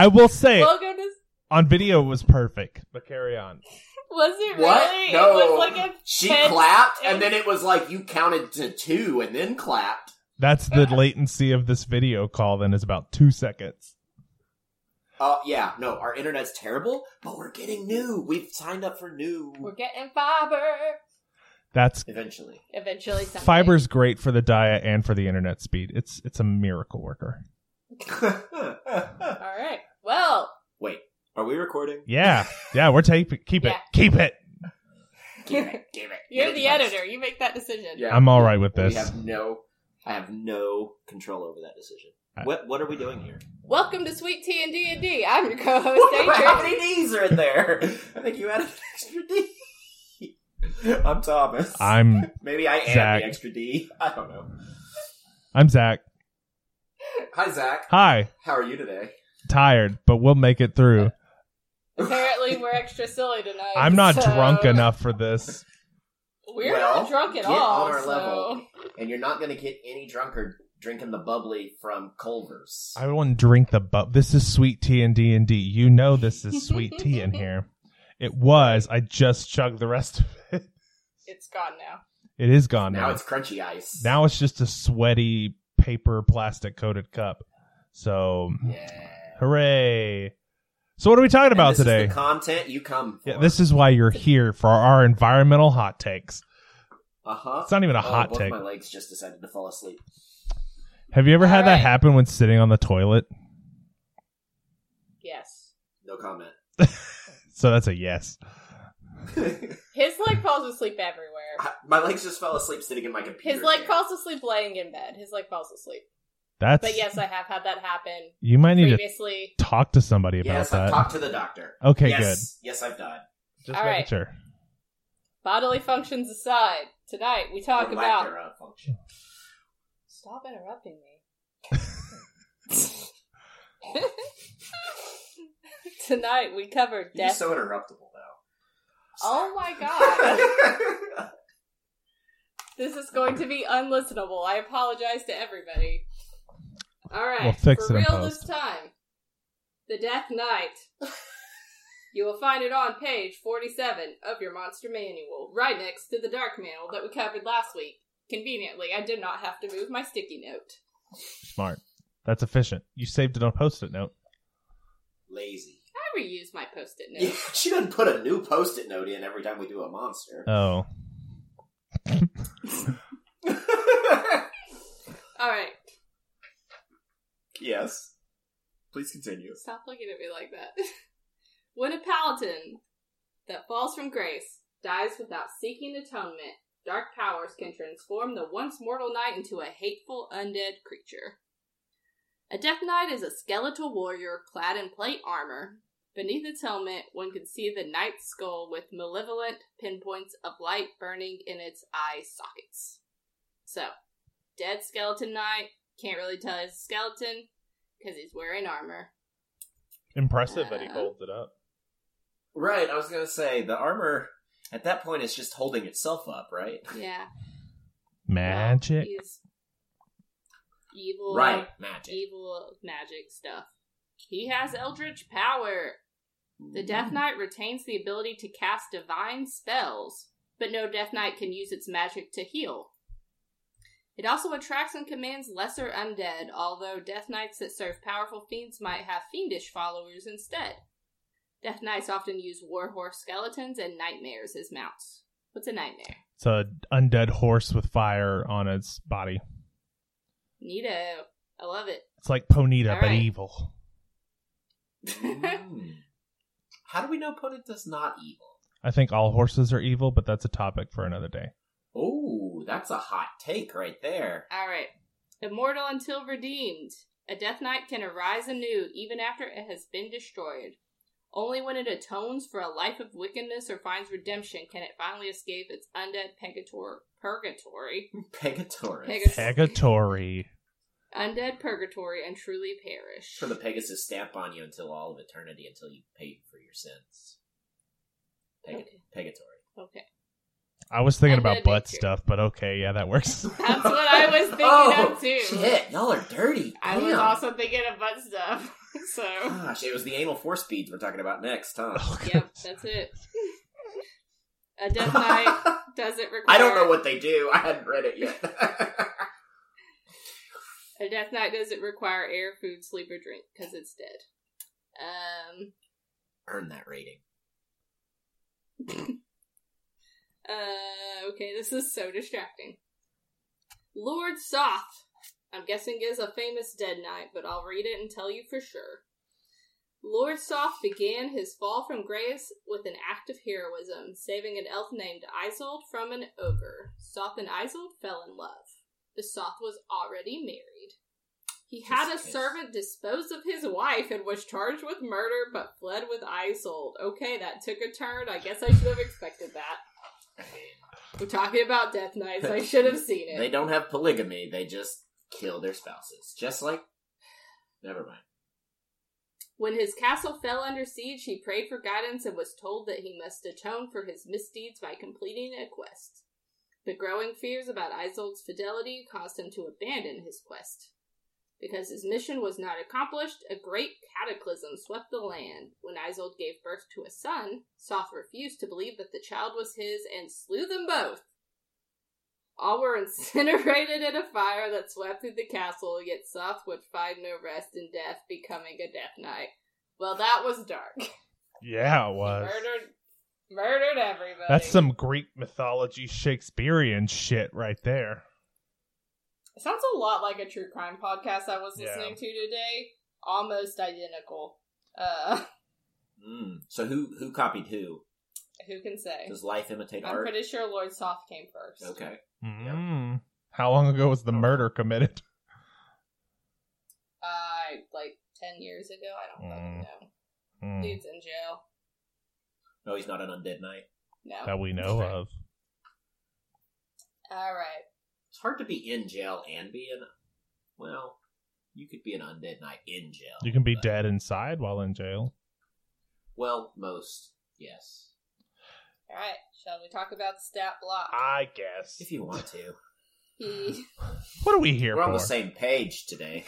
I will say Welcome to. on video it was perfect, but carry on. Was it What? really? No. It was like a She tense- clapped, and then it was like you counted to two and then clapped. That's the latency of this video call. Then is about two seconds. Uh, yeah, no, our internet's terrible, but we're getting new. We've signed up for new. We're getting fiber. That's Eventually. Eventually, someday. fiber's great for the diet and for the internet speed. It's it's a miracle worker. All right. Well, Wait, are we recording? Yeah, yeah. We're tape. Keep it. Yeah. Keep it. Give it, give it. you're give the to editor. You make that decision. Yeah. I'm all right with We this. have no, I have no control over that decision. I- What What are we doing here? Welcome to Sweet Tea and D and D. I'm your co-host, How Adrian. many D's are in there? I think you added an extra D. I'm Thomas. I'm Maybe I am Zach. the extra D. I don't know. I'm Zach. Hi, Zach. Hi. How are you today? Tired, but we'll make it through. Apparently, we're extra silly tonight. I'm not so- drunk enough for this. We're Well, not drunk at get all. on our so- level. And you're not going to get any drunker drinking the bubbly from Culver's. I wouldn't drink the but this is sweet tea and D and D. You know this is sweet tea in here. It was. I just chugged the rest of it. It's gone now. It is gone now now. it's crunchy ice. Now it's just a sweaty paper plastic coated cup. So yeah. Hooray! So what are we talking about this is today? the content you come for. yeah, this is why you're here for our environmental hot takes. Uh huh. It's not even a oh, hot both take. my legs just decided to fall asleep. Have you ever had that happen when sitting on the toilet? Yes. No comment. So that's a yes. His leg falls asleep everywhere. my legs just fell asleep sitting in my computer. His leg chair. falls asleep laying in bed. His leg falls asleep. That's But yes, I have had that happen you might need to previously. talk to somebody about Yes, I've that. talked to the doctor. Okay, good. yes, Yes, I've died. Just All making right. sure. Bodily functions aside, tonight we talk Or lack about. thereof function. Stop interrupting me. tonight we covered You're death. so interruptible now. oh my god. This is going to be unlistenable. I apologize to everybody. All right, We'll fix for it in real post. this time. The Death Knight. you will find it on page forty-seven of your monster manual, right next to the Darkmantle that we covered last week. Conveniently, I did not have to move my sticky note. Smart. That's efficient. You saved it on post-it note. Lazy. I reuse my post-it Yeah, note. she doesn't put a new post-it note in every time we do a monster. Oh, All right, yes. Please continue. stop looking at me like that. when a paladin that falls from grace dies without seeking atonement, dark powers can transform the once mortal knight into a hateful undead creature. A Death Knight is a skeletal warrior clad in plate armor. Beneath its helmet, one can see the knight's skull with malevolent pinpoints of light burning in its eye sockets. So, dead skeleton knight, can't really tell he's a skeleton because he's wearing armor. impressive that he Uh. holds it up. Right, I was gonna say the armor at that point is just holding itself up, right? Yeah. Magic. Well, he's evil. Right, magic. Evil magic stuff. He has eldritch power. The Death Knight retains the ability to cast divine spells, but no Death Knight can use its magic to heal. It also attracts and commands lesser undead, although Death Knights that serve powerful fiends might have fiendish followers instead. Death Knights often use warhorse skeletons and nightmares as mounts. What's a nightmare? It's a undead horse with fire on its body. Neato. I love it. It's like Ponyta, All but right. evil. Mm. How do we know Ponyta's not evil? I think all horses are evil, but that's a topic for another day. Oh, that's a hot take right there. All right. Immortal until redeemed. A Death Knight can arise anew even after it has been destroyed. Only when it atones for a life of wickedness or finds redemption can it finally escape its undead pegator- purgatory. Pegatoris. Pegasus. Pegatory. Undead purgatory and truly perish. For the Pegasus stamp on you until all of eternity, until you pay for your sins. Peg- Okay. Pegatory. Okay. I was thinking about butt nature. stuff, but okay, yeah, that works. That's what I was thinking oh, of too. shit. Y'all are dirty. I was also thinking of butt stuff. so, Gosh, it was the anal force beads we're talking about next, huh? yep, that's it. A Death Knight doesn't require. I don't know what they do. I hadn't read it yet. A Death Knight doesn't require air, food, sleep, or drink because it's dead. Um. Earn that rating. Uh. Okay, this is so distracting. Lord Soth. I'm guessing is a famous dead knight, but I'll read it and tell you for sure. Lord Soth began his fall from grace with an act of heroism, saving an elf named Isolde from an ogre. Soth and Isolde fell in love. The Soth was already married. He had a servant dispose of his wife and was charged with murder, but fled with Isolde. Okay, that took a turn. I guess I should have expected that. We're talking about Death Knights. I should have seen it. They don't have polygamy. They just kill their spouses. Just like. Never mind. When his castle fell under siege, he prayed for guidance and was told that he must atone for his misdeeds by completing a quest. The growing fears about Isolde's fidelity caused him to abandon his quest. Because his mission was not accomplished, a great cataclysm swept the land. When Isolde gave birth to a son, Soth refused to believe that the child was his and slew them both. All were incinerated in a fire that swept through the castle, yet Soth would find no rest in death, becoming a death knight. Well, that was dark. Yeah, it was. Murdered, murdered everybody. That's some Greek mythology Shakespearean shit right there. It sounds a lot like a true crime podcast I was Yeah. listening to today. Almost identical. Uh, Mm. So who who copied who? who can say? Does life imitate art? I'm art? pretty sure Lord Soth came first. Okay. Mm. How long ago was the murder committed? Uh, like 10 years ago? I don't Mm. know. Mm. Dude's in jail. No, he's not an undead knight. No. That we know of. Alright. It's hard to be in jail and be an. Well, you could be an undead knight in jail. You can be but- dead inside while in jail. Well, most yes, Alright. Shall we talk about the stat block? I guess. if you want to. He What are we here We're for? on the same page today.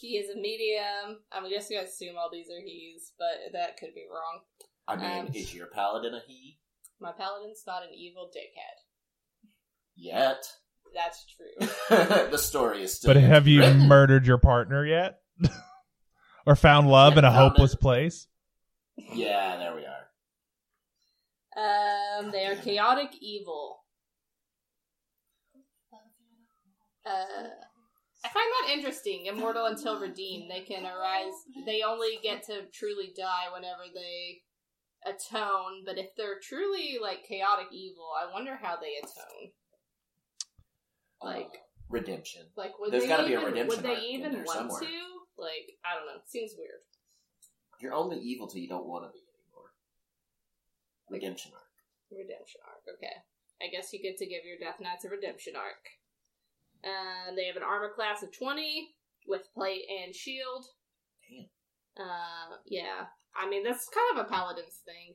he is a medium. I'm just gonna assume all these are he's, but that could be wrong. I mean, Um, is your paladin a he? My paladin's not an evil dickhead. Yet. That's true. the story is still. But have you murdered your partner yet? or found love Yeah, in a hopeless it. place? Yeah, there we are. Um, they are chaotic evil. Uh, I find that interesting. Immortal until redeemed. They can arise. They only get to truly die whenever they atone. But if they're truly like chaotic evil, I wonder how they atone. Like, Redemption. like would There's they gotta be a even, redemption Would they even want somewhere. to? Like, I don't know. Seems weird. You're only evil till you don't want to be anymore. Redemption arc. Redemption arc. Okay. I guess you get to give your Death Knights a redemption arc. Uh, they have an armor class of 20 with plate and shield. Damn. Uh, yeah. I mean, that's kind of a paladin's thing.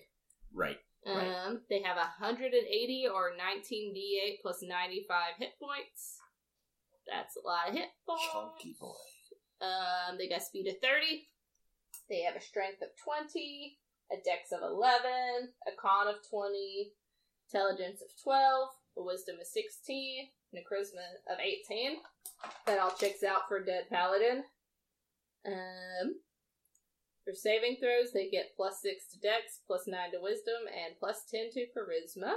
Right. Um, Right. They have 180 or 19d8 plus 95 hit points. That's a lot of hit points. Chunky boy. Um, they got speed of 30. They have a strength of 20, a dex of 11, a con of 20, intelligence of 12, a wisdom of 16, and a charisma of 18. That all checks out for Dead Paladin. Um, for saving throws, they get plus 6 to dex, plus 9 to wisdom, and plus 10 to charisma,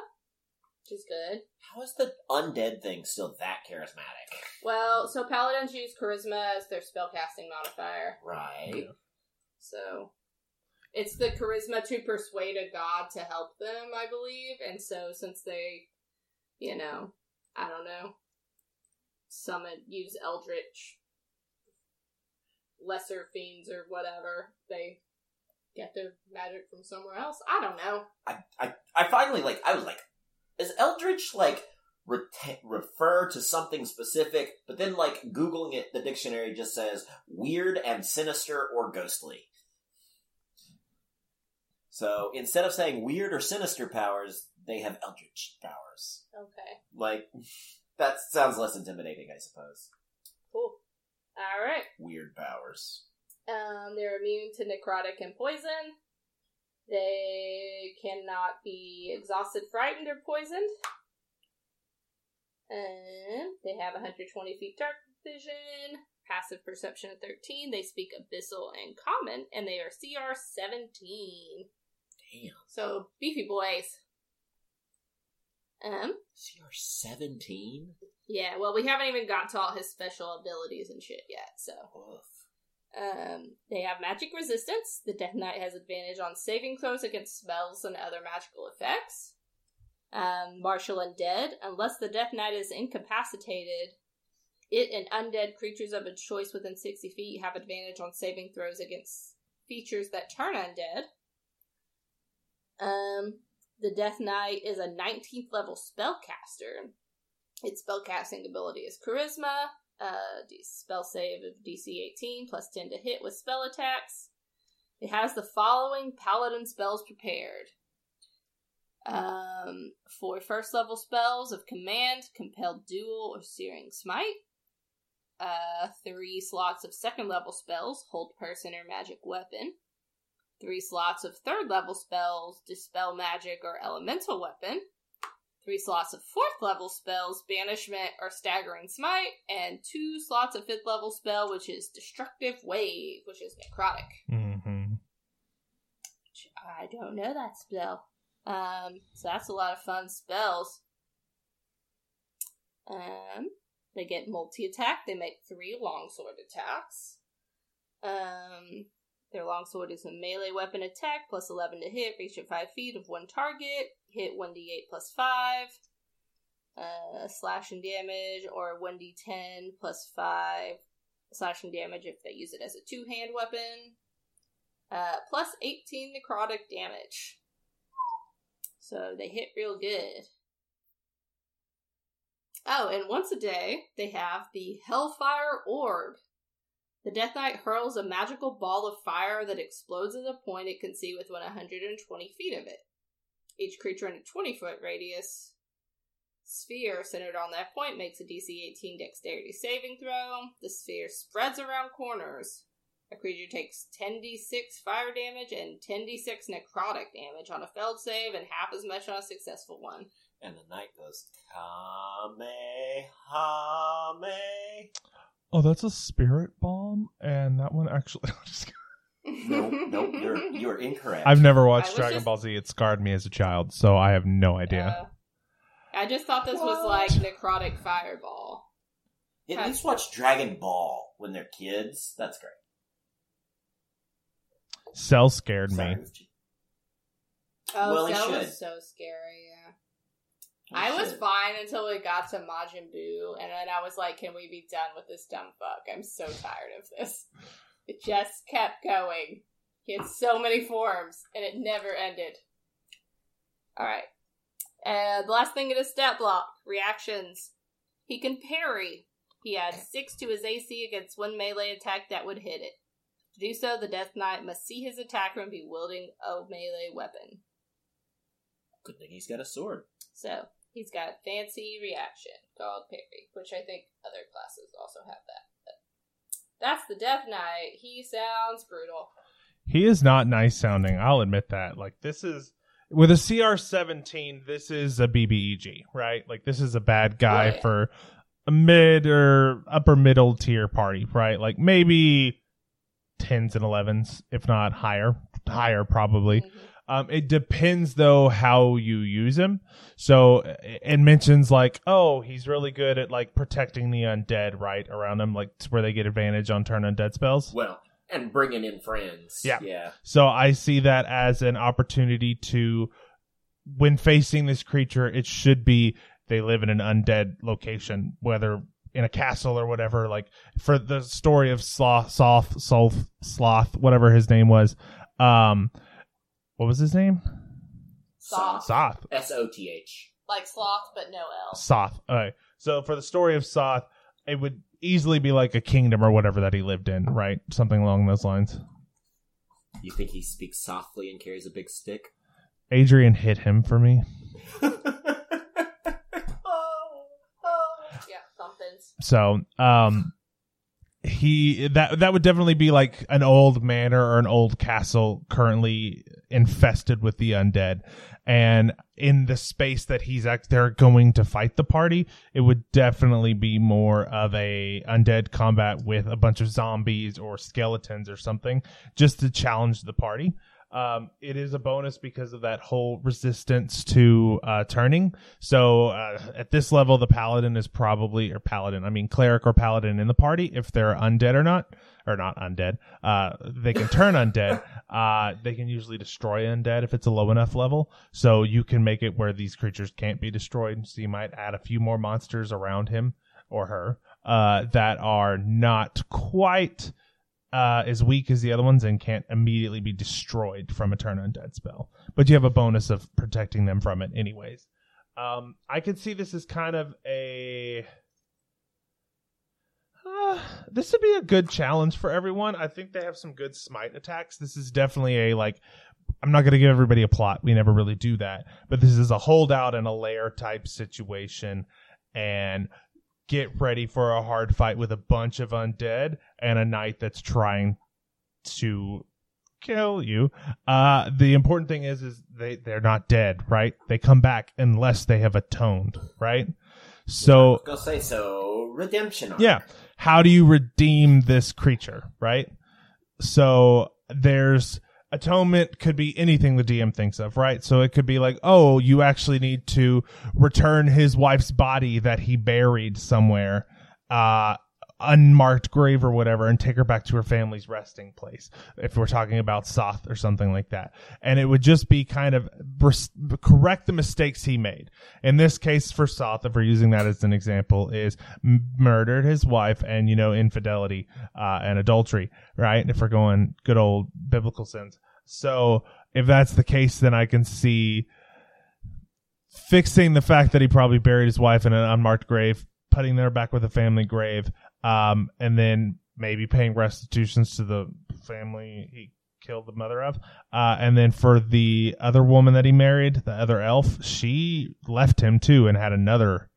which is good. How is the undead thing still that charismatic? Well, so paladins use charisma as their spellcasting modifier. Right. So it's the charisma to persuade a god to help them, I believe. And so since they, you know, I don't know, summon use eldritch lesser fiends or whatever, they get their magic from somewhere else. I don't know. I, I, I finally like. I was like, is Eldritch like reta- refer to something specific? But then, like googling it, the dictionary just says weird and sinister or ghostly. So instead of saying weird or sinister powers, they have Eldritch powers. Okay, Like that sounds less intimidating, I suppose. All right. Weird powers. Um, they're immune to necrotic and poison. They cannot be exhausted, frightened, or poisoned. And they have 120 feet dark vision, passive perception of 13. They speak Abyssal and Common, and they are CR 17. Damn. So, beefy boys. Um, CR seventeen. Yeah, well, we haven't even got to all his special abilities and shit yet, so. Woof. Um, they have magic resistance. The Death Knight has advantage on saving throws against spells and other magical effects. Um, martial undead. Unless the Death Knight is incapacitated, it and undead creatures of its choice within 60 feet have advantage on saving throws against features that turn undead. Um, the Death Knight is a 19th level spellcaster. Its spellcasting ability is Charisma, uh, spell save of DC 18 plus 10 to hit with spell attacks. It has the following paladin spells prepared. Um, for first level spells of command, compelled duel, or searing smite. Uh, three slots of second level spells, hold person or magic weapon. Three slots of third level spells, dispel magic or elemental weapon three slots of fourth level spells, banishment or staggering smite, and two slots of fifth level spell, which is destructive wave, which is necrotic. hmm Which I don't know that spell. Um, so that's a lot of fun spells. Um, they get multi attack. They make three longsword attacks. Um, their longsword is a melee weapon attack plus 11 to hit, reach at 5 feet of one target, hit 1d8 plus 5, uh, slashing damage, or 1d10 plus 5 slashing damage if they use it as a two hand weapon, uh, plus 18 necrotic damage. So they hit real good. Oh, and once a day, they have the Hellfire Orb. The Death Knight hurls a magical ball of fire that explodes at a point it can see within 120 feet of it. Each creature in a 20 foot radius sphere centered on that point makes a DC 18 dexterity saving throw. The sphere spreads around corners. A creature takes 10d6 fire damage and 10d6 necrotic damage on a failed save and half as much on a successful one. And the knight goes Kamehameha. Oh, that's a spirit bomb, and that one actually. I'm just no, no, you're you're incorrect. I've never watched Dragon just- Ball Z. It scarred me as a child, so I have no idea. Uh, I just thought this was like necrotic fireball. At least watch Dragon Ball when they're kids. That's great. Cell scared Sorry, me. Oh, Well, he that should. was so scary. Yeah, I was fine until we got to Majin Buu, and then I was like, "Can we be done with this dumb fuck? I'm so tired of this." It just kept going. He had so many forms, and it never ended. All right. Uh, the last thing in his stat block reactions. He can parry. He adds six to his AC against one melee attack that would hit it. To do so, the Death Knight must see his attacker and be wielding a melee weapon. Good thing he's got a sword. So he's got fancy reaction called parry, which I think other classes also have that. But that's the Death Knight. He sounds brutal. He is not nice sounding. I'll admit that. Like this is with a CR seventeen. This is a BBEG, right? Like this is a bad guy Right. for a mid or upper middle tier party, right? Like maybe tens and elevens, if not higher, higher probably. Mhm. Um, it depends though how you use him. So it mentions like, oh, he's really good at like protecting the undead right around him, like where they get advantage on turn undead spells. Well, and bringing in friends. Yeah. Yeah. So I see that as an opportunity to, when facing this creature, it should be they live in an undead location, whether in a castle or whatever. Like for the story of Sloth, Soth, Sloth, Sloth, whatever his name was. Um, what was his name? Soth. Soth. S O T H. Like sloth, but no L. Soth. All right. So for the story of Soth, it would easily be like a kingdom or whatever that he lived in, right? Something along those lines. You think he speaks softly and carries a big stick? Adrian hit him for me. oh, oh. Yeah, somethings. So, um, he that that would definitely be like an old manor or an old castle currently infested with the undead. And in the space that he's act they're going to fight the party it would definitely be more of a undead combat with a bunch of zombies or skeletons or something just to challenge the party um, it is a bonus because of that whole resistance to uh, turning. So uh, at this level, the paladin is probably or paladin, I mean cleric or paladin in the party if they're undead or not, or not undead. Uh, they can turn undead. Uh, they can usually destroy undead if it's a low enough level. So you can make it where these creatures can't be destroyed. So you might add a few more monsters around him or her uh, that are not quite uh, as weak as the other ones and can't immediately be destroyed from a turn undead spell. But you have a bonus of protecting them from it, anyways. Um, I could see this as kind of a. Uh, this would be a good challenge for everyone. I think they have some good smite attacks. This is definitely a like. I'm not going to give everybody a plot. We never really do that. But this is a holdout and a lair type situation. And get ready for a hard fight with a bunch of undead and a knight that's trying to kill you. Uh, the important thing is, is they, they're not dead, right? They come back unless they have atoned, right? So, Go say so. Redemption. arc. yeah. How do you redeem this creature, right? So there's atonement could be anything the DM thinks of, right? So it could be like, oh, you actually need to return his wife's body that he buried somewhere, uh, unmarked grave or whatever, and take her back to her family's resting place. If we're talking about Soth or something like that, and it would just be kind of res- correct the mistakes he made. In this case, for Soth, if we're using that as an example, is m- murdered his wife and you know infidelity uh, and adultery, right? If we're going good old biblical sins. So if that's the case, then I can see fixing the fact that he probably buried his wife in an unmarked grave, putting her back with a family grave, um, and then maybe paying restitutions to the family he killed the mother of. Uh, and then for the other woman that he married, the other elf, she left him too and had another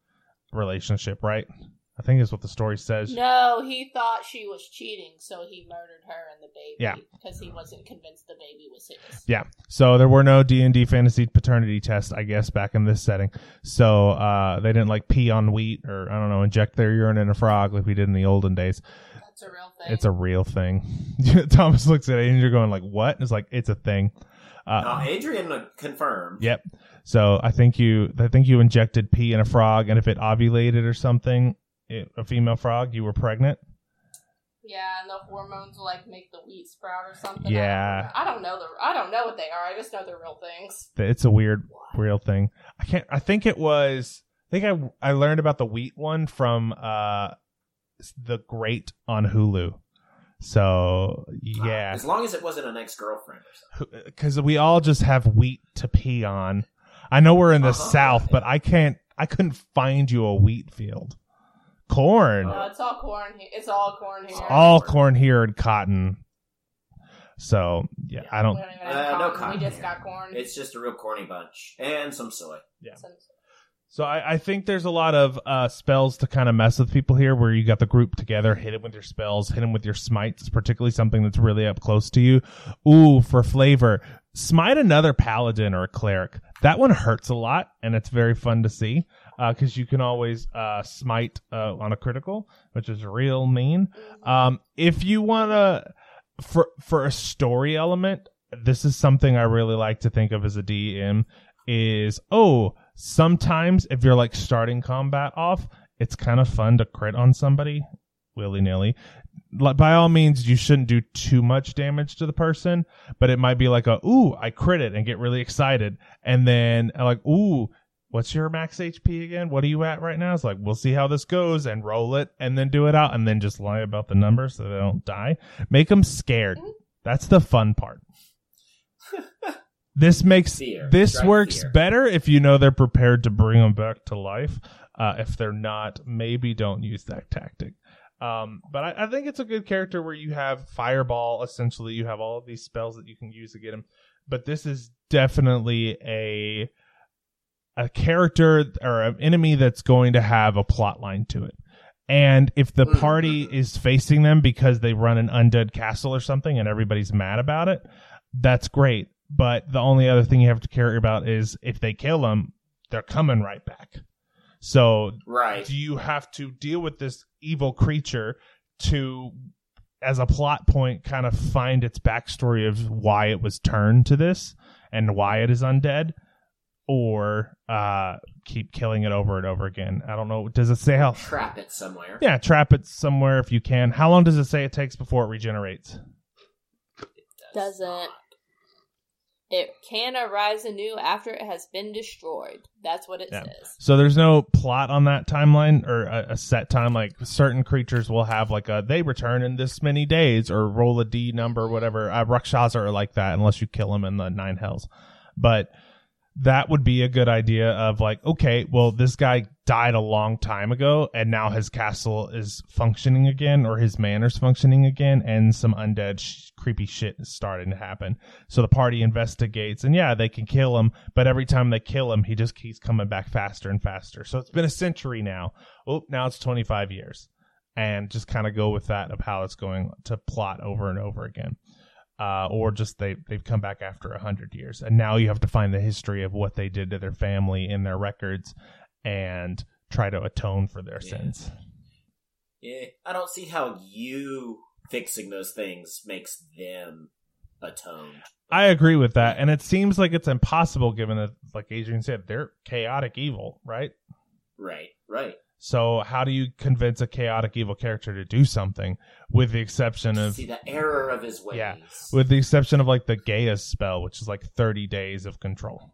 relationship, right? I think is what the story says. No, he thought she was cheating, so he murdered her and the baby. Yeah. because he wasn't convinced the baby was his. Yeah. So there were no D and D fantasy paternity tests, I guess, back in this setting. So uh, they didn't like pee on wheat or I don't know, inject their urine in a frog like we did in the olden days. That's a real thing. It's a real thing. Thomas looks at it and you're going like, "What?" And it's like it's a thing. Uh, No, Adrian uh, confirmed. Yep. So I think you, I think you injected pee in a frog, and if it ovulated or something, it, a female frog, you were pregnant. Yeah, and the hormones will like make the wheat sprout or something. Yeah. I don't know the. I don't know what they are. I just know they're real things. It's a weird, real thing. I can't. I think it was. I think I I learned about the wheat one from uh, the Great on Hulu. So yeah, As long as it wasn't an ex girlfriend or something. because we all just have wheat to pee on. I know we're in the Uh-huh. South, but I can't. I couldn't find you a wheat field. Corn. No, it's all corn. He- it's all corn here. It's all corn here and cotton. So yeah, I don't. don't even have Uh, no cotton. cotton We just here. got corn. It's just a real corny bunch. And some soy. Some- So I, I think there's a lot of uh, spells to kind of mess with people here, where you got the group together, hit them with your spells, hit them with your smites, particularly something that's really up close to you. Ooh, for flavor, smite another paladin or a cleric. That one hurts a lot, and it's very fun to see because you can always uh, smite uh, on a critical, which is real mean. Um, if you want to, for for a story element, this is something I really like to think of as a DM. Is oh, sometimes if you're like starting combat off, it's kind of fun to crit on somebody willy nilly. By all means, you shouldn't do too much damage to the person, but it might be like a ooh, I crit it and get really excited, and then like ooh, what's your max HP again? What are you at right now? It's like, we'll see how this goes and roll it and then do it out and then just lie about the numbers so they don't die. Make them scared. That's the fun part. this makes, Fear. this works fear. better if you know they're prepared to bring them back to life. Uh, if they're not, maybe don't use that tactic. Um, but I, I think it's a good character where you have fireball. Essentially, you have all of these spells that you can use to get him. But this is definitely a a character or an enemy that's going to have a plot line to it. And if the Mhm. party is facing them because they run an undead castle or something and everybody's mad about it, that's great. But the only other thing you have to care about is if they kill them, they're coming right back. So Right. do you have to deal with this evil creature to as a plot point kind of find its backstory of why it was turned to this and why it is undead or uh keep killing it over and over again i don't know does it say how Trap it somewhere. yeah trap it somewhere if you can how long does it say it takes before it regenerates Doesn't. It can arise anew after it has been destroyed. That's what it Yeah. says. so there's no plot on that timeline or a, a set time like certain creatures will have like a they return in this many days or roll a d number whatever uh, rakshasa are like that unless you kill them in the nine hells but that would be a good idea of like okay well this guy died a long time ago and now his castle is functioning again or his manor's functioning again and some undead sh- creepy shit is starting to happen. So the party investigates and yeah they can kill him but every time they kill him he just keeps coming back faster and faster. So it's been a century now. Oh now it's 25 years. And just kind of go with that of how it's going to plot over and over again uh, or just they they've come back after a hundred years, and now you have to find the history of what they did to their family in their records, and try to atone for their Yeah. sins. Yeah, I don't see how you fixing those things makes them atoned. I agree with that, and it seems like it's impossible given that, like Adrian said, they're chaotic evil, right? Right, right. So how do you convince a chaotic evil character to do something, with the exception of See the error of his ways. Yeah, with the exception of like the geas spell, which is like 30 days of control.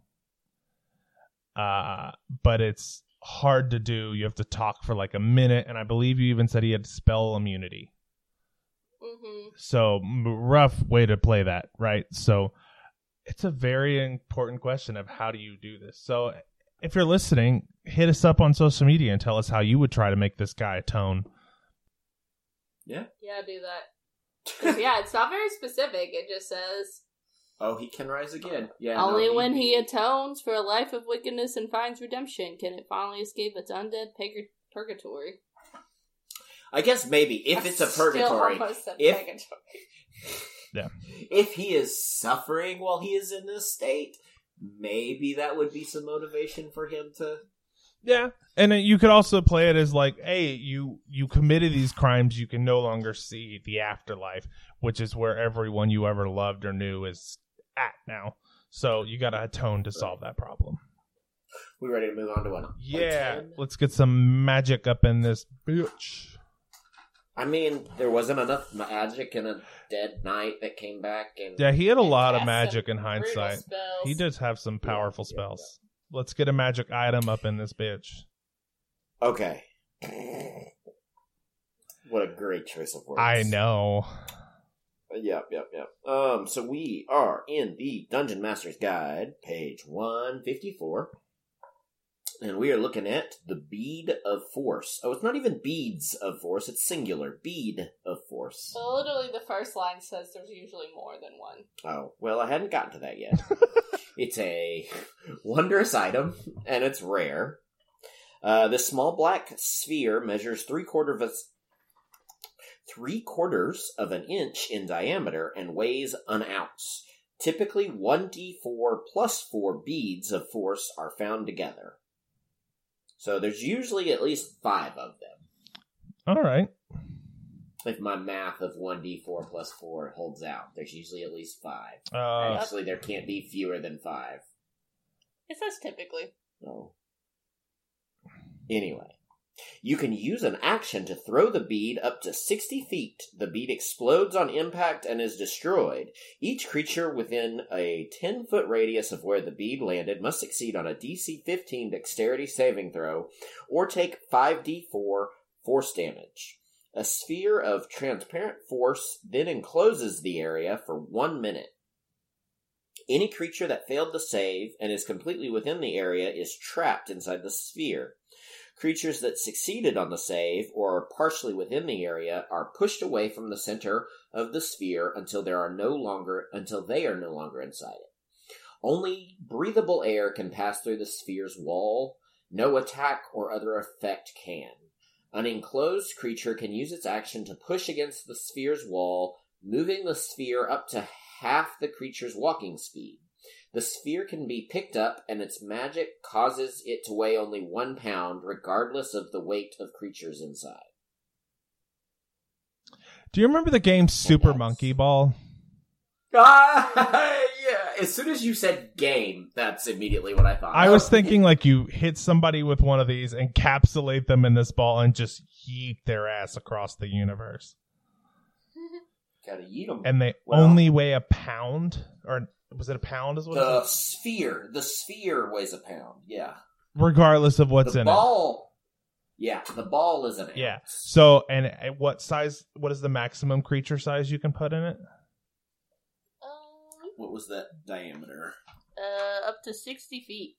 Uh, but it's hard to do. You have to talk for like a minute, and I believe you even said he had spell immunity. Mm-hmm. So rough way to play that, right? So it's a very important question of how do you do this. So if you're listening, hit us up on social media and tell us how you would try to make this guy atone. yeah. Yeah, do that. yeah, it's not very specific. It just says Oh, he can rise again. Yeah. no, only when he atones for a life of wickedness and finds redemption can it finally escape its undead purg- purgatory. I guess maybe if it's a purgatory, if- purgatory. if he is suffering while he is in this state, maybe that would be some motivation for him to. Yeah, and you could also play it as like, hey, you you committed these crimes, you can no longer see the afterlife, which is where everyone you ever loved or knew is at now. So you got to atone to solve that problem. We ready to move on to one? Yeah, let's get some magic up in this bitch. I mean, there wasn't enough magic in a dead knight that came back, and Yeah, he had a lot of magic in hindsight. He does have some powerful Yeah, yeah, spells. Let's get a magic item up in this bitch. okay. What a great choice of words! I know. Yep, yep, yep. Um, so we are in the Dungeon Master's Guide, page one fifty four. And we are looking at the bead of force. Oh, it's not even beads of force, it's singular. Bead of force. So literally, the first line says there's usually more than one. Oh, well, I hadn't gotten to that yet. it's a wondrous item, and it's rare. Uh, this small black sphere measures three quarter of a, three quarters of an inch in diameter and weighs an ounce. Typically, 1d4 plus 4 beads of force are found together. So there's usually at least five of them. All right. If my math of 1d4 plus 4 holds out, there's usually at least five. Uh, Actually, there can't be fewer than five. It says typically. No. Anyway, you can use an action to throw the bead up to 60 feet. The bead explodes on impact and is destroyed. Each creature within a 10 foot radius of where the bead landed must succeed on a DC 15 dexterity saving throw or take 5d4 force damage. A sphere of transparent force then encloses the area for one minute. Any creature that failed to save and is completely within the area is trapped inside the sphere. Creatures that succeeded on the save or are partially within the area are pushed away from the center of the sphere until there are no longer until they are no longer inside it. Only breathable air can pass through the sphere's wall. No attack or other effect can. An enclosed creature can use its action to push against the sphere's wall, moving the sphere up to half the creature's walking speed. The sphere can be picked up, and its magic causes it to weigh only one pound, regardless of the weight of creatures inside. Do you remember the game Super Monkey Ball? Ah, yeah. As soon as you said game, that's immediately what I thought. I was thinking like you hit somebody with one of these, encapsulate them in this ball, and just yeet their ass across the universe. gotta eat them. And they Well- only weigh a pound, or was it a pound? Is what the is? sphere, the sphere weighs a pound. Yeah. regardless of what's in it. the in ball. Yeah, the ball is an ounce. it. Yeah. So, and what size? What is the maximum creature size you can put in it? Um, What was that diameter? uh, up to 60 feet.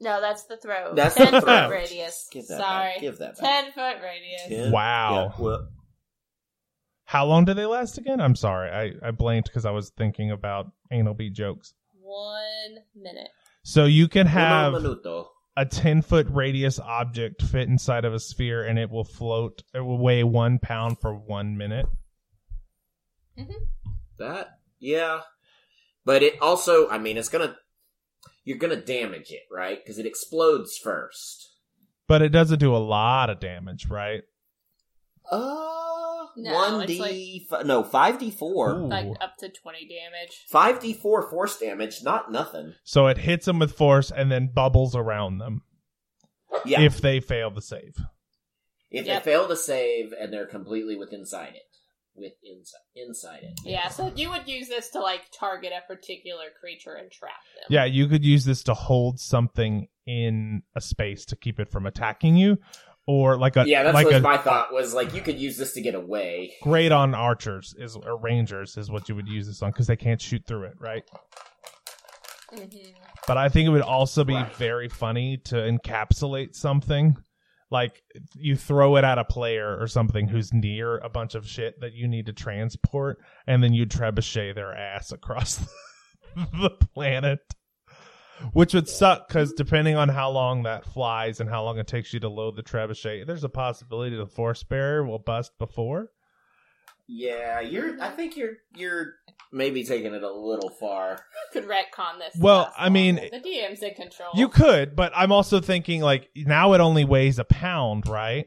No, that's the throw. That's 10 the foot throw. radius. Give that Sorry. back. Give that back. 10 foot radius. Ten? Wow. Yeah, well, How long do they last again? I'm sorry, I I blanked because I was thinking about anal bead jokes. One minute. So you can have a 10 foot radius object fit inside of a sphere and it will float it will weigh one pound for one minute That, yeah. But it also, I mean, it's gonna, you're gonna damage it, right? Because it explodes first. but it doesn't do a lot of damage right Uh, No, one it's d, fi- no, five d four, Like up to 20 damage. five d four force damage, not nothing. so it hits them with force and then bubbles around them Yeah, if they fail to save if Yep. they fail to save and they're completely with inside it, with inside inside it. Yeah, so you would use this to like target a particular creature and trap them. yeah you could use this to hold something in a space to keep it from attacking you or like a Yeah, that's like what a my thought was. Like, you could use this to get away. great on archers is or rangers is what you would use this on because they can't shoot through it right Mhm. but I think it would also be Right. very funny to encapsulate something. Like you throw it at a player or something who's near a bunch of shit that you need to transport, and then you trebuchet their ass across the planet. Which would suck because depending on how long that flies and how long it takes you to load the trebuchet, there's a possibility the force barrier will bust before. Yeah, you're. I think you're. You're maybe taking it a little far. You could retcon this. Well, I mean- the DM's in control. You could, but I'm also thinking like now it only weighs a pound, right?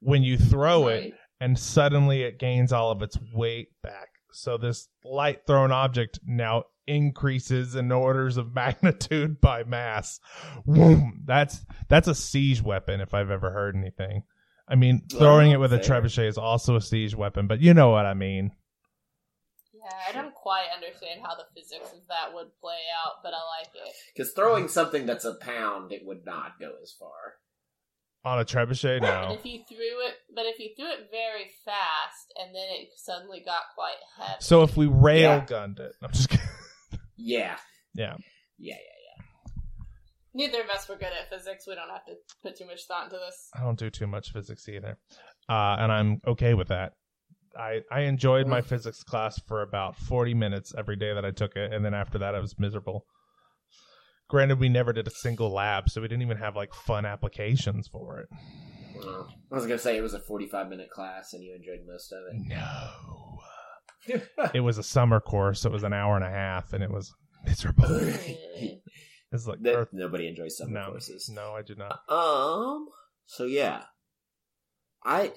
When you throw it, and suddenly it gains all of its weight back. So this light thrown object now increases in orders of magnitude by mass. Boom. That's that's a siege weapon if I've ever heard anything. I mean, throwing it with a trebuchet is also a siege weapon, but you know what I mean. Yeah, I don't quite understand how the physics of that would play out, but I like it. Because throwing something that's a pound, it would not go as far. On a trebuchet, And no. if you threw it, but if you threw it very fast and then it suddenly got quite heavy. So if we rail Yeah. gunned it, I'm just kidding. Yeah, Yeah. yeah, yeah. Yeah. Neither of us were good at physics. We don't have to put too much thought into this. I don't do too much physics either, uh, and I'm okay with that. I I enjoyed my physics class for about 40 minutes every day that I took it, and then after that, I was miserable. Granted, we never did a single lab, so we didn't even have like fun applications for it. Well, I was gonna say it was a forty-five minute class, and you enjoyed most of it. No, it. was a summer course. So it was an hour and a half, and it was miserable. It's like That- Earth- nobody enjoys summer no, courses. no, I do not. Um. So yeah, I.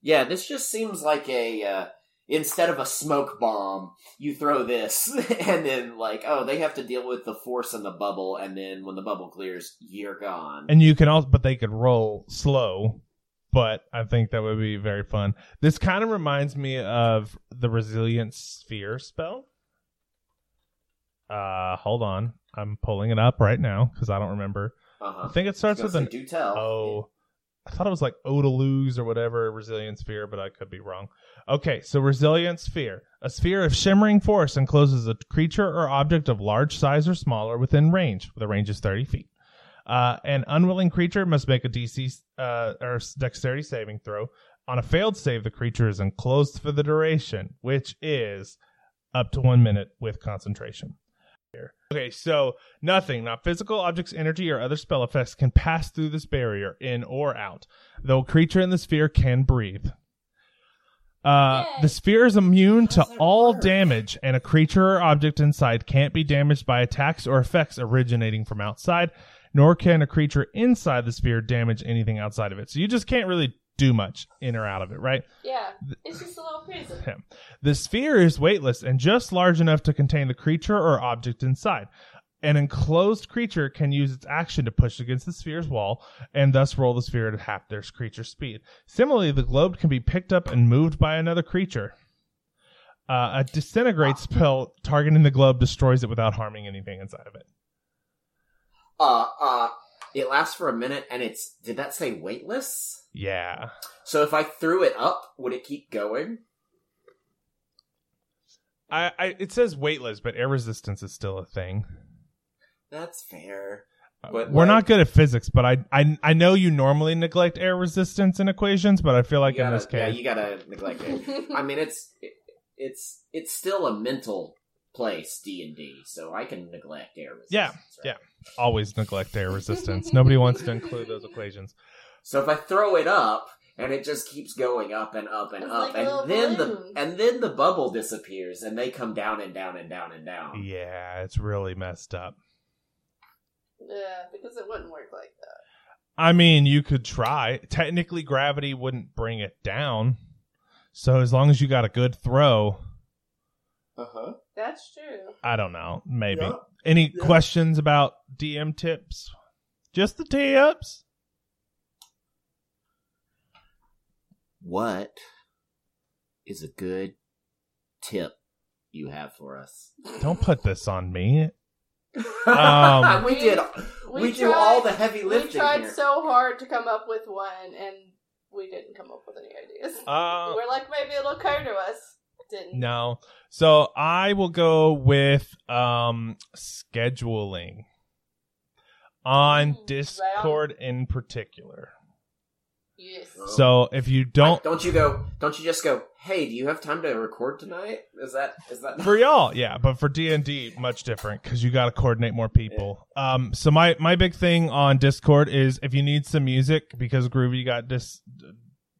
Yeah, this just seems like a. Uh, instead of a smoke bomb, you throw this, and then like, oh, they have to deal with the force in the bubble, and then when the bubble clears, you're gone. And you can also, but they could roll slow. But I think that would be very fun. This kind of reminds me of the resilient sphere spell. Uh, hold on, I'm pulling it up right now because I don't remember. uh-huh. I think it starts with an do tell. oh. I thought it was like Odaloo's or whatever resilient sphere, but I could be wrong. Okay, so resilient sphere. A sphere of shimmering force encloses a creature or object of large size or smaller within range. The range is 30 feet. Uh, an unwilling creature must make a DC uh, or dexterity saving throw. On a failed save, the creature is enclosed for the duration, which is up to one minute with concentration. Okay, so nothing, not physical objects, energy, or other spell effects can pass through this barrier, in or out, though a creature in the sphere can breathe. Uh, the sphere is immune to all work? damage, and a creature or object inside can't be damaged by attacks or effects originating from outside, nor can a creature inside the sphere damage anything outside of it. So you just can't really do much in or out of it, right? Yeah, it's just a little prison. The sphere is weightless and just large enough to contain the creature or object inside. An enclosed creature can use its action to push against the sphere's wall and thus roll the sphere at half their creature's speed. Similarly, the globe can be picked up and moved by another creature. Uh, a disintegrate spell targeting the globe destroys it without harming anything inside of it. Uh, uh, it lasts for a minute, and it's. Did that say weightless? Yeah. So if I threw it up, would it keep going? I, I it says weightless, but air resistance is still a thing. That's fair. But, We're like- not good at physics, but I, I I know you normally neglect air resistance in equations, but I feel like in gotta- this case, yeah, you gotta neglect it. I mean, it's it, it's it's still a mental place, D and D, so I can neglect air resistance. Yeah, right? yeah. always neglect air resistance. Nobody wants to include those equations. So if I throw it up and it just keeps going up and up and It's up, like and then balloon. the and then the bubble disappears and they come down and down and down and down. Yeah, it's really messed up. Yeah, because it wouldn't work like that. I mean, you could try. Technically, gravity wouldn't bring it down. So as long as you got a good throw, Uh huh. That's true. I don't know, maybe. Yeah. Any Yeah. questions about DM tips? Just the tips. What is a good tip you have for us? Don't put this on me. Um, we did. We, do all the heavy lifting. We tried here. so hard to come up with one, and we didn't come up with any ideas. Uh, We're like, maybe it'll occur to us. Didn't. No. So I will go with um scheduling on Mm, Discord in particular. Yes. Oh. So if you don't don't you go? Don't you just go? Hey, do you have time to record tonight? Is that is that for y'all, yeah, but for D and D, much different because you got to coordinate more people. Um, so my my big thing on Discord is if you need some music because Groovy got dis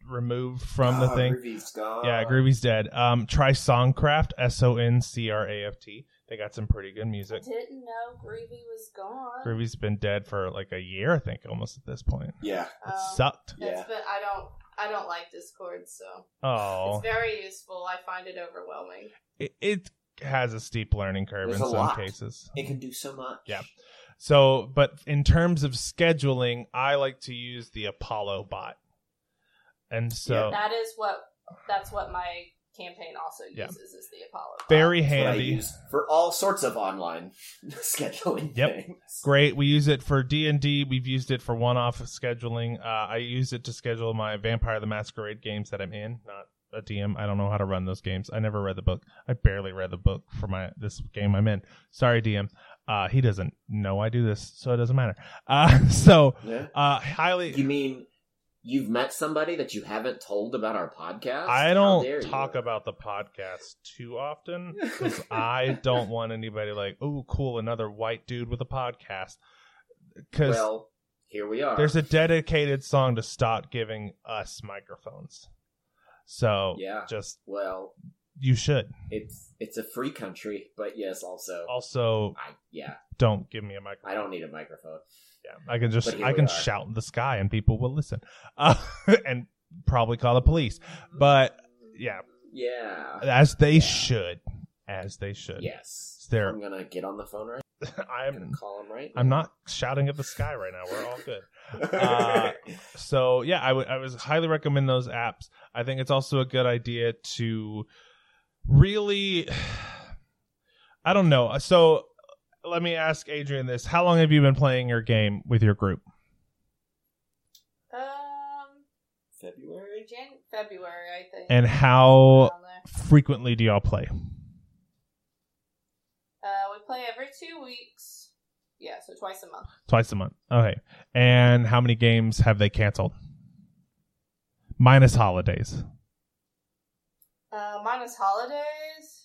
removed from the Ah, thing. Groovy's gone. Yeah, Groovy's dead. Um, try Songcraft, S O N C R A F T. They got some pretty good I music. didn't know Groovy was gone. Groovy's been dead for like a year, I think, almost at this point. Yeah. It Um, sucked. Yeah. Been, I don't. I don't like Discord, so Oh, it's very useful. I find it overwhelming. it, it has a steep learning curve There's in a some lot. cases. It can do so much. Yeah. So, but in terms of scheduling, I like to use the Apollo bot. And so, That is what. That's what my campaign also Yeah. uses is the Apollo. bot. very That's what I handy. use for all sorts of online scheduling Yep. things. Great. We use it for D and D. We've used it for one-off scheduling. Uh, I use it to schedule my Vampire the Masquerade games that I'm in. Not a DM. I don't know how to run those games. I never read the book. I barely read the book for my this game I'm in. Sorry, DM. Uh, he doesn't know I do this, so it doesn't matter. Uh, so Yeah. uh, highly. You mean you've met somebody that you haven't told about our podcast? I don't you. talk about the podcast too often because I don't want anybody like, oh, cool, another white dude with a podcast. Because Well, here we are. there's a dedicated song to stop giving us microphones. So Yeah. just well, you should it's it's a free country, but yes, also also I yeah, don't give me a microphone. I don't need a microphone. Yeah, I can just I can shout in the sky and people will listen, uh, and probably call the police. But yeah, Yeah. as they Yeah. should, as they should. Yes. I'm gonna get on the phone right. I'm gonna call him right. I'm not shouting at the sky right now. We're all good. uh, So yeah, I would I was highly recommend those apps. I think it's also a good idea to really I don't know. So let me ask Adrian this. How long have you been playing your game with your group? Um, February. Jan- February, I think. And how frequently do y'all play? Uh, we play every two weeks. Yeah, so twice a month. Twice a month. Okay. And how many games have they canceled? Minus holidays. Uh, minus holidays.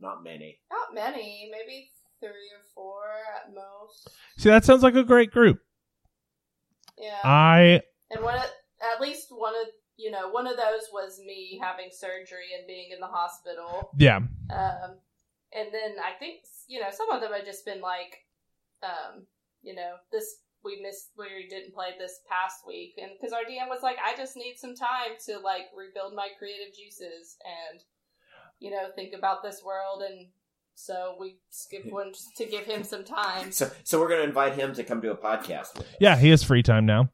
Not many. Not many, maybe three or four at most. See, that sounds like a great group. Yeah. I And one of, at least one of you know one of those was me having surgery and being in the hospital. yeah, Um, and then I think you know some of them have just been like, um, you know this we missed we didn't play this past week, and because our DM was like, I just need some time to like rebuild my creative juices and you know think about this world and. So we skipped one just to give him some time. So, so we're gonna invite him to come to a podcast. With yeah, he has free time now.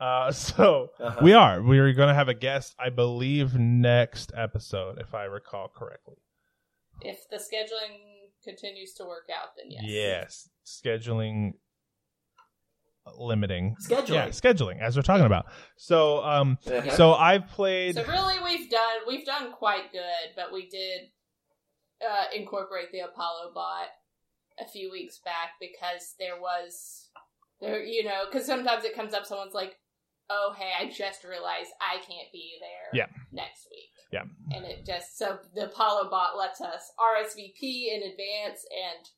Uh, so Uh-huh. we are we are going to have a guest, I believe, next episode, if I recall correctly. If the scheduling continues to work out, then yes. Yes, scheduling limiting. scheduling. Yeah, scheduling as we're talking about. So, um, Uh-huh. so I've played. So really, we've done we've done quite good, but we did uh, incorporate the Apollo bot a few weeks back because there was there you know because sometimes it comes up someone's like oh hey i just realized i can't be there Yeah. next week Yeah. and it just so the apollo bot lets us rsvp in advance and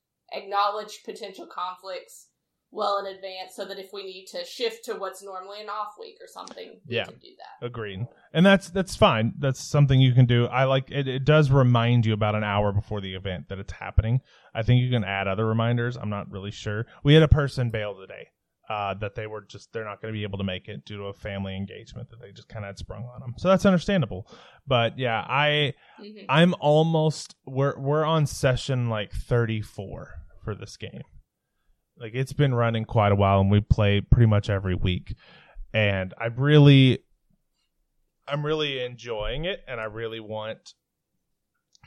acknowledge potential conflicts well in advance so that if we need to shift to what's normally an off week or something we Yeah. can do that Agreed, and that's that's fine. That's something you can do. I like it. It does remind you about an hour before the event that it's happening. I think you can add other reminders. I'm not really sure. We had a person bail today. Uh, that they were just they're not going to be able to make it due to a family engagement that they just kind of had sprung on them. So that's understandable. But yeah, I Mhm. I'm almost we're we're on session like 34 for this game. Like it's been running quite a while and we play pretty much every week. And I really I'm really enjoying it and I really want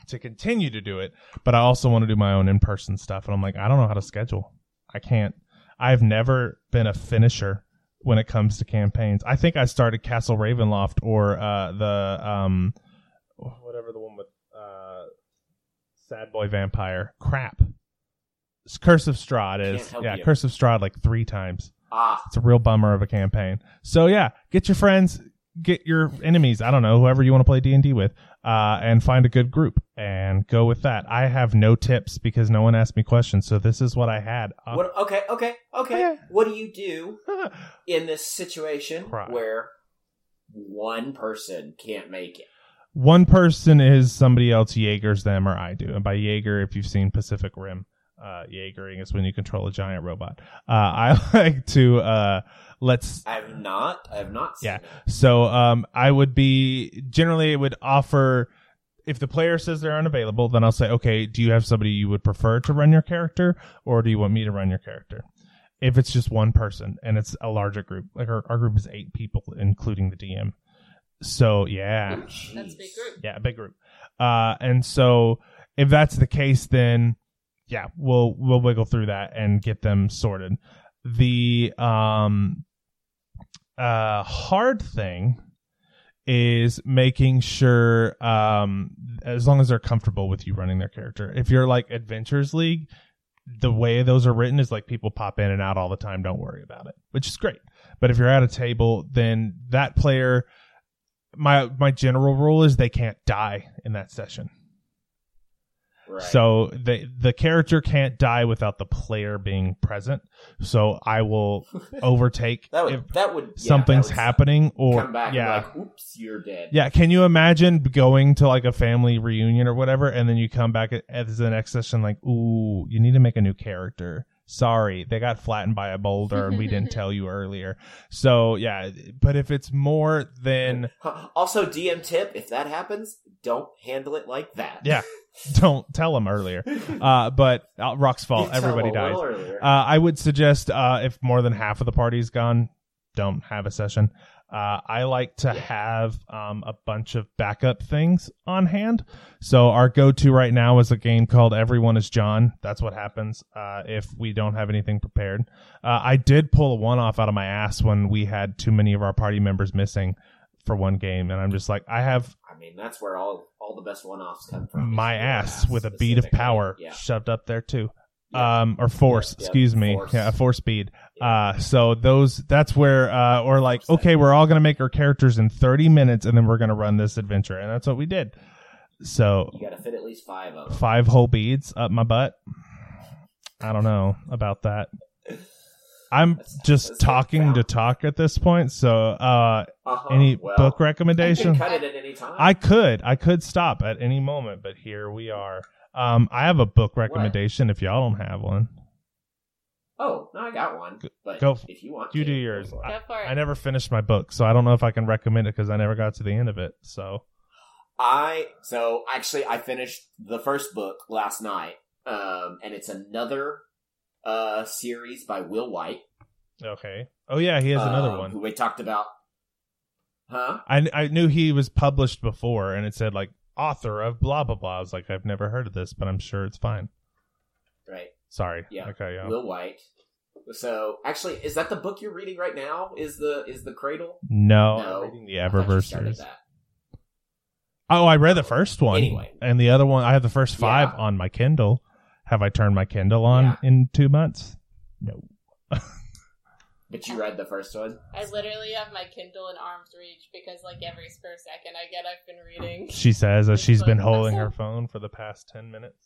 to continue to do it, but I also want to do my own in-person stuff and I'm like I don't know how to schedule. I can't I've never been a finisher when it comes to campaigns. I think I started Castle Ravenloft or uh the um whatever the one with uh Sad Boy Vampire. Crap. Curse of Strahd is yeah, you. Curse of Strahd like three times. ah, It's a real bummer of a campaign. So yeah, get your friends, get your enemies. I don't know whoever you want to play D and D with, uh, and find a good group and go with that. I have no tips because no one asked me questions, so this is what I had. Uh, what? Okay, okay, okay. What do you do in this situation Cry. where one person can't make it? One person is somebody else Jaegers them or I do, and by Jaeger, if you've seen Pacific Rim. Uh, Jaegering is when you control a giant robot. Uh, I like to uh, let's I have not. I have not. Seen Yeah. it. So um, I would be generally it would offer if the player says they're unavailable, then I'll say, okay, do you have somebody you would prefer to run your character, or do you want me to run your character? If it's just one person and it's a larger group, like our, our group is eight people, including the DM. So yeah, Oh, That's a big group. yeah, a big group. Uh, and so if that's the case, then yeah, we'll we'll wiggle through that and get them sorted. The um uh hard thing is making sure um as long as they're comfortable with you running their character. If you're like Adventures League, the way those are written is like people pop in and out all the time, don't worry about it, which is great. But if you're at a table, then that player my my general rule is they can't die in that session. Right. So the the character can't die without the player being present. So I will overtake that would if that would yeah, something's that would happening or Come back yeah. like, oops, you're dead. yeah, can you imagine going to like a family reunion or whatever, and then you come back at, at the next session like, ooh, you need to make a new character. Sorry, they got flattened by a boulder and we didn't tell you earlier. So yeah, but if it's more than Also, DM tip: if that happens, don't handle it like that. yeah, don't tell them earlier. Uh, but uh, Rock's fault, You everybody dies. Uh, I would suggest uh, if more than half of the party's gone, don't have a session. Uh, I like to have um, a bunch of backup things on hand. So our go-to right now is a game called Everyone is John. That's what happens uh, if we don't have anything prepared. Uh, I did pull a one-off out of my ass when we had too many of our party members missing for one game, and I'm just like, I have I mean, that's where all all the best one-offs come from. my ass with a bead of power Yeah. shoved up there too. Yeah. Um, or force, Yeah, excuse me. force. Yeah, a force speed. Uh, so those, that's where, uh, or like, okay, we're all going to make our characters in 30 minutes and then we're going to run this adventure. And that's what we did. So You gotta fit at least five of them. five whole beads up my butt. I don't know about that. I'm That's- just that's talking to talk at this point. So, uh, Uh-huh. any Well, book You can recommendation? cut it at any time. I could, I could stop at any moment, but here we are. Um, I have a book recommendation if y'all don't have one. Oh no, I got one. But go if you want, you to, do go yours. for it. Go for it. I never finished my book, so I don't know if I can recommend it because I never got to the end of it. So, I so actually I finished the first book last night, um, and it's another uh series by Will Wight. okay. Oh yeah, he has another um, one. who we talked about. Huh? I I knew he was published before, and it said like author of blah blah blah. I was like, I've never heard of this, but I'm sure it's fine. Right. Sorry. Yeah. Okay. Yeah. Will Wight. So actually, is that the book you're reading right now? Is the is the Cradle? no, No. I'm reading the I thought you Eververse. Oh, I read the first one. Anyway. and the other one, I have the first five Yeah. on my Kindle. Have I turned my Kindle on Yeah. in two months? No. But you read the first one. I literally have my Kindle in arm's reach because, like, every spare second I get, I've been reading. She says as she's been holding her phone for the past ten minutes.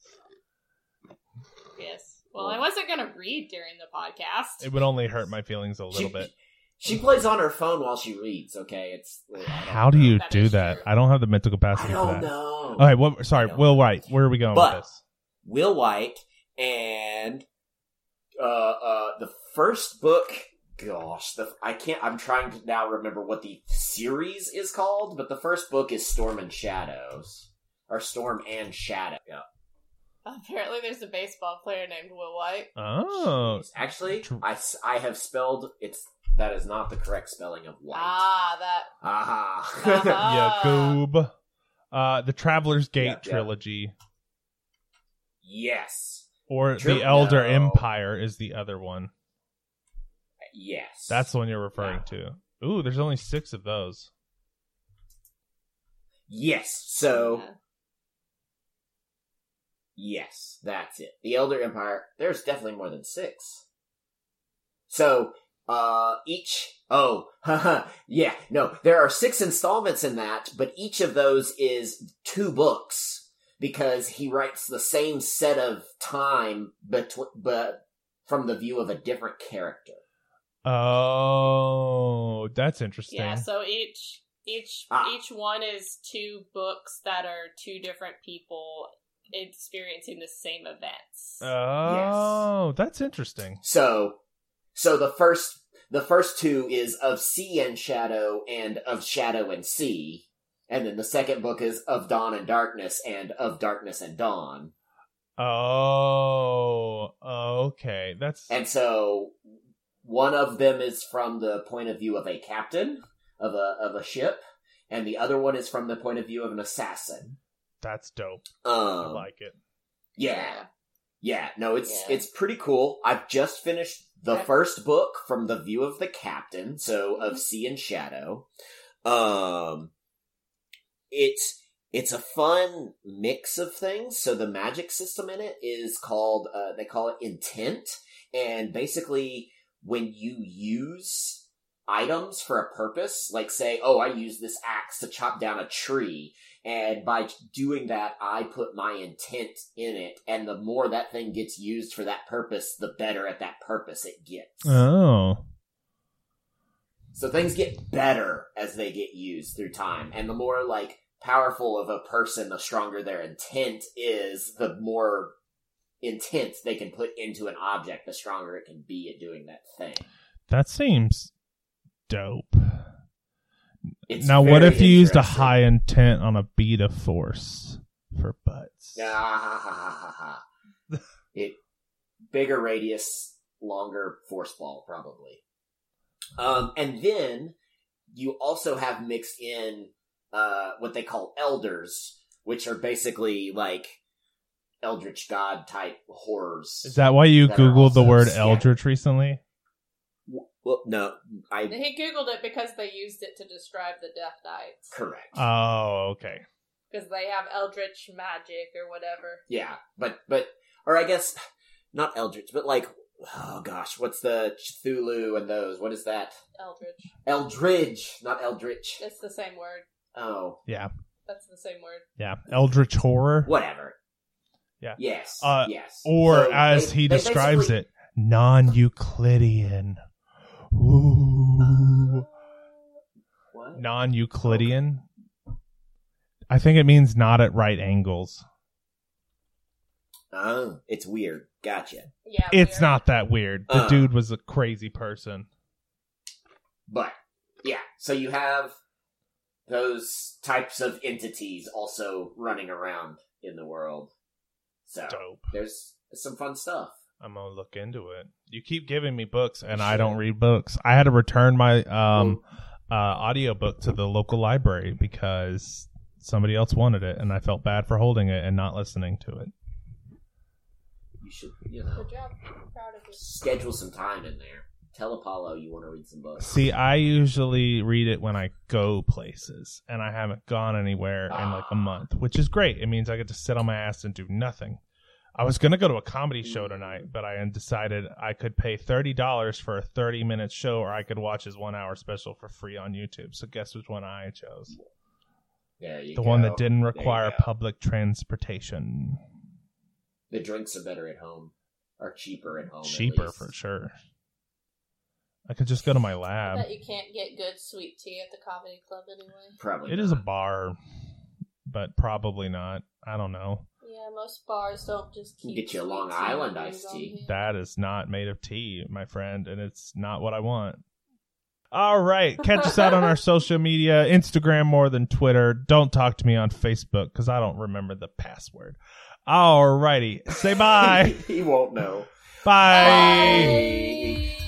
Yes. Well, I wasn't gonna read during the podcast. It would only hurt my feelings a little She, bit. she plays on her phone while she reads. Okay, it's I don't How do you That do that? true. I don't have the mental capacity for don't that. know. Okay, what? Sorry, I don't Will. Wight. Where are we going But- with this? Will Wight and uh uh the first book gosh the I can't I'm trying to now remember what the series is called but the first book is Storm and Shadows or Storm and Shadow yeah. Apparently, there's a baseball player named Will White. Oh, Jeez. actually I, I, s- I have spelled it's that is not the correct spelling of white Ah, that. aha Uh-huh. yeah, Goob. Uh, the Traveler's Gate Yeah, yeah. Trilogy, yes or Tril- the Elder no. Empire is the other one. yes That's the one you're referring to. Ooh, there's only six of those. yes so Yeah. Yes, that's it. The Elder Empire. There's definitely more than six. So, uh, each. Oh, haha. Yeah, no. There are six installments in that, but each of those is two books because he writes the same set of time, but but from the view of a different character. Oh, that's interesting. Yeah. So each each Ah. each one is two books that are two different people experiencing the same events. Oh, that's interesting. So, so the first the first two is of Sea and Shadow and of Shadow and Sea, and then the second book is of Dawn and Darkness and of Darkness and Dawn. Oh, okay. That's And so one of them is from the point of view of a captain of a of a ship, and the other one is from the point of view of an assassin. that's dope. I Um, like it. yeah, yeah, no, it's Yeah. it's pretty cool. I've just finished the first book from the view of the captain, so of Mhm. Sea and Shadow. Um, it's it's a fun mix of things. So the magic system in it is called uh, they call it intent, and basically when you use items for a purpose, like say, oh, I use this axe to chop down a tree, and by doing that, I put my intent in it, and the more that thing gets used for that purpose, the better at that purpose it gets. Oh, So things get better as they get used through time, and the more like powerful of a person, the stronger their intent is, the more intent they can put into an object, the stronger it can be at doing that thing. that seems dope. It's now, what if you used a high intent on a bead of force for butts? Ah, it bigger radius, longer force ball, probably. Um, and then you also have mixed in uh, what they call elders, which are basically like eldritch god type horrors. Is that why you That googled the word scattered. eldritch recently? Well, no, I He googled it because they used it to describe the Death Knights correct. Oh, okay. because they have eldritch magic or whatever. yeah, but but or I guess not eldritch, but like oh gosh, what's the Cthulhu and those? What is that? Eldritch. Eldridge, not eldritch. It's the same word. Oh, Yeah. That's the same word. Yeah, Eldritch horror, Whatever. Yeah. Yes. Uh, yes. or So as they- he they describes basically- it, non-Euclidean. Ooh, What? non-Euclidean. I think it means not at right angles. Oh, it's weird. Gotcha. Yeah, It's weird. not that weird. The Uh. dude was a crazy person. But yeah, so you have those types of entities also running around in the world. So Dope. there's some fun stuff. I'm gonna look into it. You keep giving me books, and I don't read books. I had to return my um uh audiobook to the local library because somebody else wanted it, and I felt bad for holding it and not listening to it. You should, you know, Good job. Proud of you. schedule some time in there. Tell Apollo you want to read some books. See, I usually read it when I go places, and I haven't gone anywhere in like a month, which is great. It means I get to sit on my ass and do nothing. I was gonna go to a comedy show tonight, mm. but I decided I could pay thirty dollars for a thirty minute show, or I could watch his one hour special for free on YouTube. So guess which one I chose? The go. one that didn't require public transportation. The drinks are better at home, or cheaper at home. Cheaper for sure. I could just go to my lab. bet you can't get good sweet tea at the comedy club anyway. Probably. It is a bar, but probably not. I don't know. Yeah, most bars don't just keep get you a Long Island menus iced tea. That is not made of tea, my friend, and it's not what I want. All right. Catch us out on our social media Instagram more than Twitter. Don't talk to me on Facebook because I don't remember the password. All righty. Say bye. he won't know. bye. Bye.